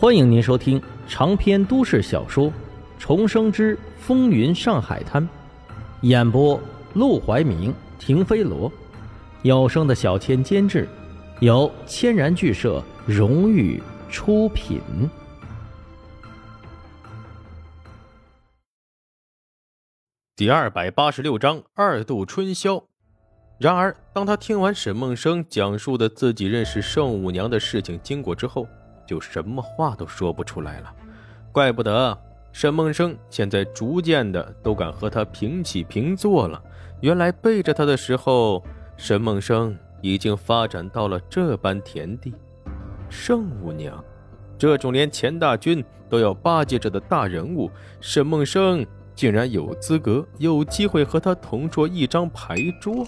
欢迎您收听长篇都市小说《重生之风云上海滩》，演播：陆怀明、停飞罗，有声的小千监制，由千然剧社荣誉出品。第二百八十六章二度春宵。然而，当他听完沈梦生讲述的自己认识圣母娘的事情经过之后，就什么话都说不出来了，怪不得沈梦生现在逐渐的都敢和他平起平坐了。原来背着他的时候，沈梦生已经发展到了这般田地。圣母娘，这种连钱大军都要巴结着的大人物，沈梦生竟然有资格、有机会和他同坐一张牌桌。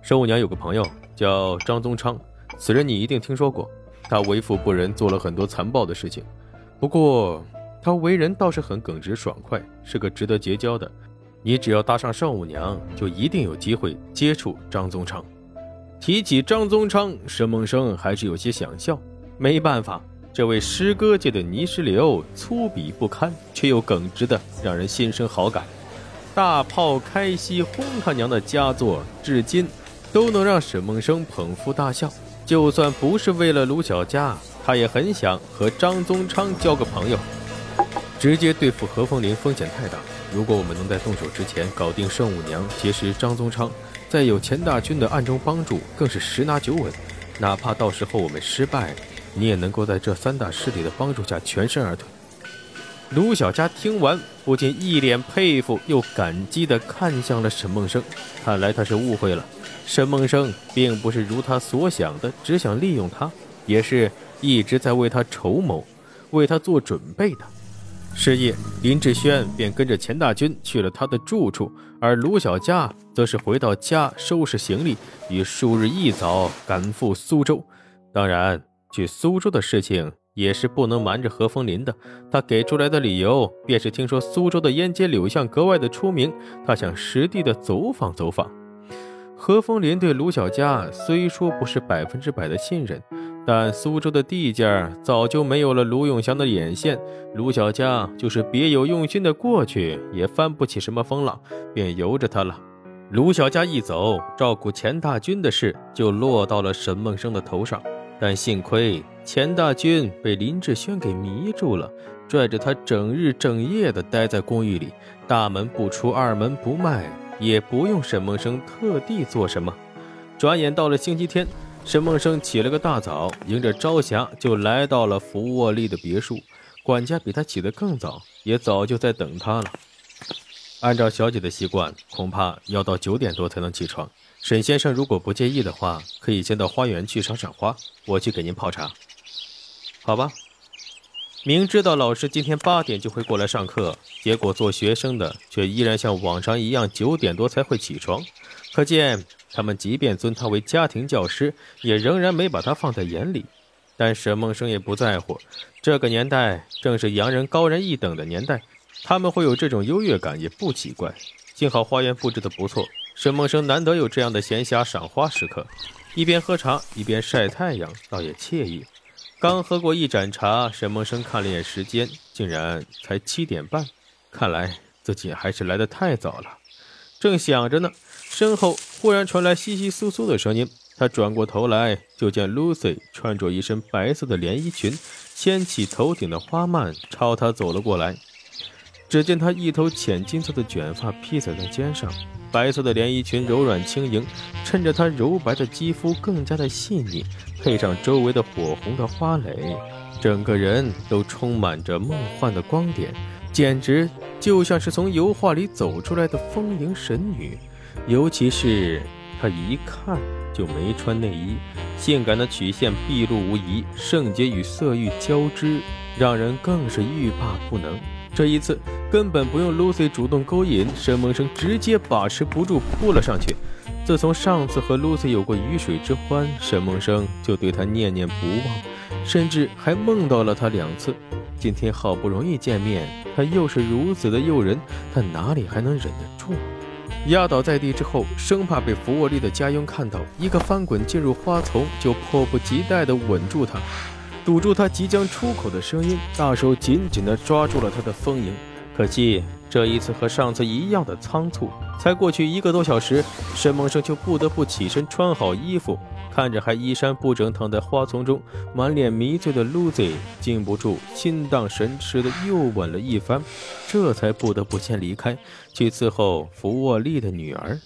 圣母娘有个朋友叫张宗昌，此人你一定听说过。他为富不仁，做了很多残暴的事情。不过，他为人倒是很耿直爽快，是个值得结交的。你只要搭上少五娘，就一定有机会接触张宗昌。提起张宗昌，沈梦生还是有些想笑。没办法，这位诗歌界的泥石流，粗鄙不堪，却又耿直的让人心生好感。大炮开西轰他娘的佳作，至今都能让沈梦生捧腹大笑。就算不是为了卢小佳，他也很想和张宗昌交个朋友。直接对付何风林风险太大。如果我们能在动手之前搞定圣母娘，结识张宗昌，再有钱大军的暗中帮助，更是十拿九稳。哪怕到时候我们失败，你也能够在这三大势力的帮助下全身而退。卢小佳听完，不禁一脸佩服又感激地看向了沈梦生。看来他是误会了。沈梦生并不是如他所想的，只想利用他，也是一直在为他筹谋，为他做准备的。是夜，林志轩便跟着钱大军去了他的住处，而卢小佳则是回到家收拾行李，于数日一早赶赴苏州。当然，去苏州的事情也是不能瞒着何风林的。他给出来的理由便是听说苏州的烟街柳巷格外的出名，他想实地的走访走访。何风林对卢小佳虽说不是百分之百的信任，但苏州的地界早就没有了卢永祥的眼线，卢小佳就是别有用心的过去，也翻不起什么风浪，便由着他了。卢小佳一走，照顾钱大军的事就落到了沈梦生的头上，但幸亏钱大军被林志轩给迷住了，拽着他整日整夜的待在公寓里，大门不出，二门不迈。也不用沈梦生特地做什么。转眼到了星期天，沈梦生起了个大早，迎着朝霞就来到了福沃利的别墅。管家比他起得更早，也早就在等他了。按照小姐的习惯，恐怕要到九点多才能起床。沈先生如果不介意的话，可以先到花园去赏赏花，我去给您泡茶。好吧。明知道老师今天八点就会过来上课，结果做学生的却依然像往常一样九点多才会起床，可见他们即便尊他为家庭教师，也仍然没把他放在眼里。但沈梦生也不在乎，这个年代正是洋人高人一等的年代，他们会有这种优越感也不奇怪。幸好花园布置的不错，沈梦生难得有这样的闲暇赏花时刻，一边喝茶一边晒太阳，倒也惬意。刚喝过一盏茶，沈梦生看了眼时间，竟然才七点半。看来自己还是来得太早了。正想着呢，身后忽然传来窸窸窣窣的声音。他转过头来，就见 Lucy 穿着一身白色的连衣裙，掀起头顶的花蔓，朝他走了过来。只见她一头浅金色的卷发披在了肩上，白色的连衣裙柔软轻盈，衬着她柔白的肌肤更加的细腻，配上周围的火红的花蕾，整个人都充满着梦幻的光点，简直就像是从油画里走出来的丰盈神女。尤其是她一看就没穿内衣，性感的曲线毕露无遗，圣洁与色欲交织，让人更是欲罢不能。这一次根本不用 Lucy 主动勾引，沈梦生直接把持不住扑了上去。自从上次和 Lucy 有过鱼水之欢，沈梦生就对她念念不忘，甚至还梦到了她两次。今天好不容易见面，她又是如此的诱人，他哪里还能忍得住？压倒在地之后，生怕被福沃利的家佣看到，一个翻滚进入花丛，就迫不及待地吻住她。堵住他即将出口的声音，大手紧紧地抓住了他的丰盈。可惜这一次和上次一样的仓促，才过去一个多小时，沈梦生就不得不起身穿好衣服，看着还衣衫不整躺在花丛中、满脸迷醉的 Lucy，禁不住心荡神驰的又吻了一番，这才不得不先离开，去伺候福沃利的女儿。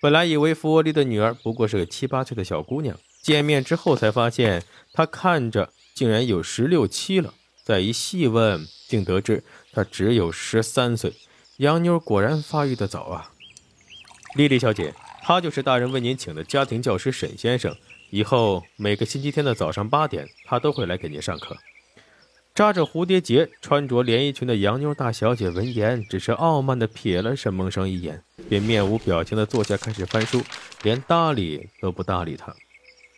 本来以为福沃利的女儿不过是个七八岁的小姑娘，见面之后才发现她看着竟然有十六七了，再一细问，竟得知。她只有十三岁，洋妞果然发育的早啊！丽丽小姐，他就是大人为您请的家庭教师沈先生，以后每个星期天的早上八点，他都会来给您上课。扎着蝴蝶结、穿着连衣裙的洋妞大小姐闻言，只是傲慢地瞥了沈梦生一眼，便面无表情地坐下开始翻书，连搭理都不搭理他。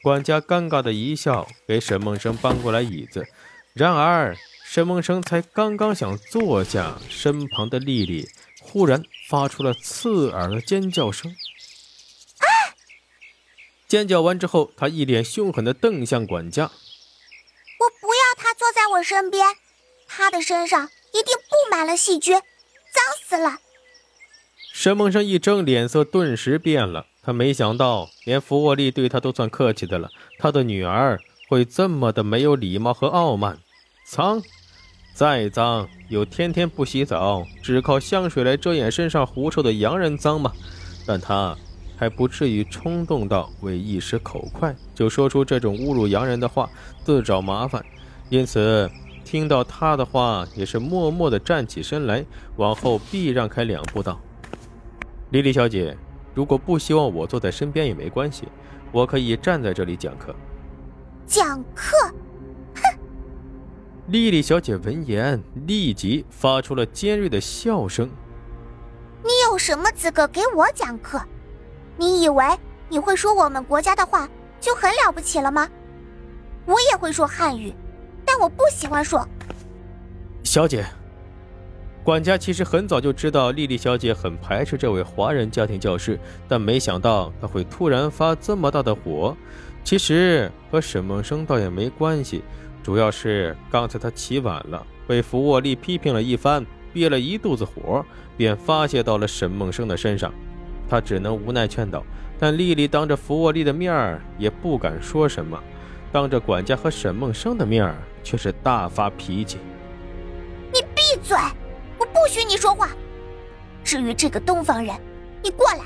管家尴尬的一笑，给沈梦生搬过来椅子，然而。沈梦生才刚刚想坐下，身旁的丽丽忽然发出了刺耳的尖叫声。啊！尖叫完之后，他一脸凶狠的瞪向管家：“我不要他坐在我身边，他的身上一定布满了细菌，脏死了。”沈梦生一怔，脸色顿时变了。他没想到，连福沃利对他都算客气的了，他的女儿会这么的没有礼貌和傲慢，脏。再脏，有天天不洗澡，只靠香水来遮掩身上狐臭的洋人脏吗？但他还不至于冲动到为一时口快就说出这种侮辱洋人的话，自找麻烦。因此，听到他的话，也是默默地站起身来，往后避让开两步，道：“莉莉小姐，如果不希望我坐在身边也没关系，我可以站在这里讲课。”讲课。哼莉莉小姐闻言，立即发出了尖锐的笑声。“你有什么资格给我讲课？你以为你会说我们国家的话就很了不起了吗？我也会说汉语，但我不喜欢说。”小姐，管家其实很早就知道莉莉小姐很排斥这位华人家庭教师，但没想到她会突然发这么大的火。其实和沈梦生倒也没关系。主要是刚才他起晚了，被福沃利批评了一番，憋了一肚子火，便发泄到了沈梦生的身上。他只能无奈劝导，但丽丽当着福沃利的面儿也不敢说什么，当着管家和沈梦生的面儿却是大发脾气：“你闭嘴！许你说话。至于这个东方人，你过来。”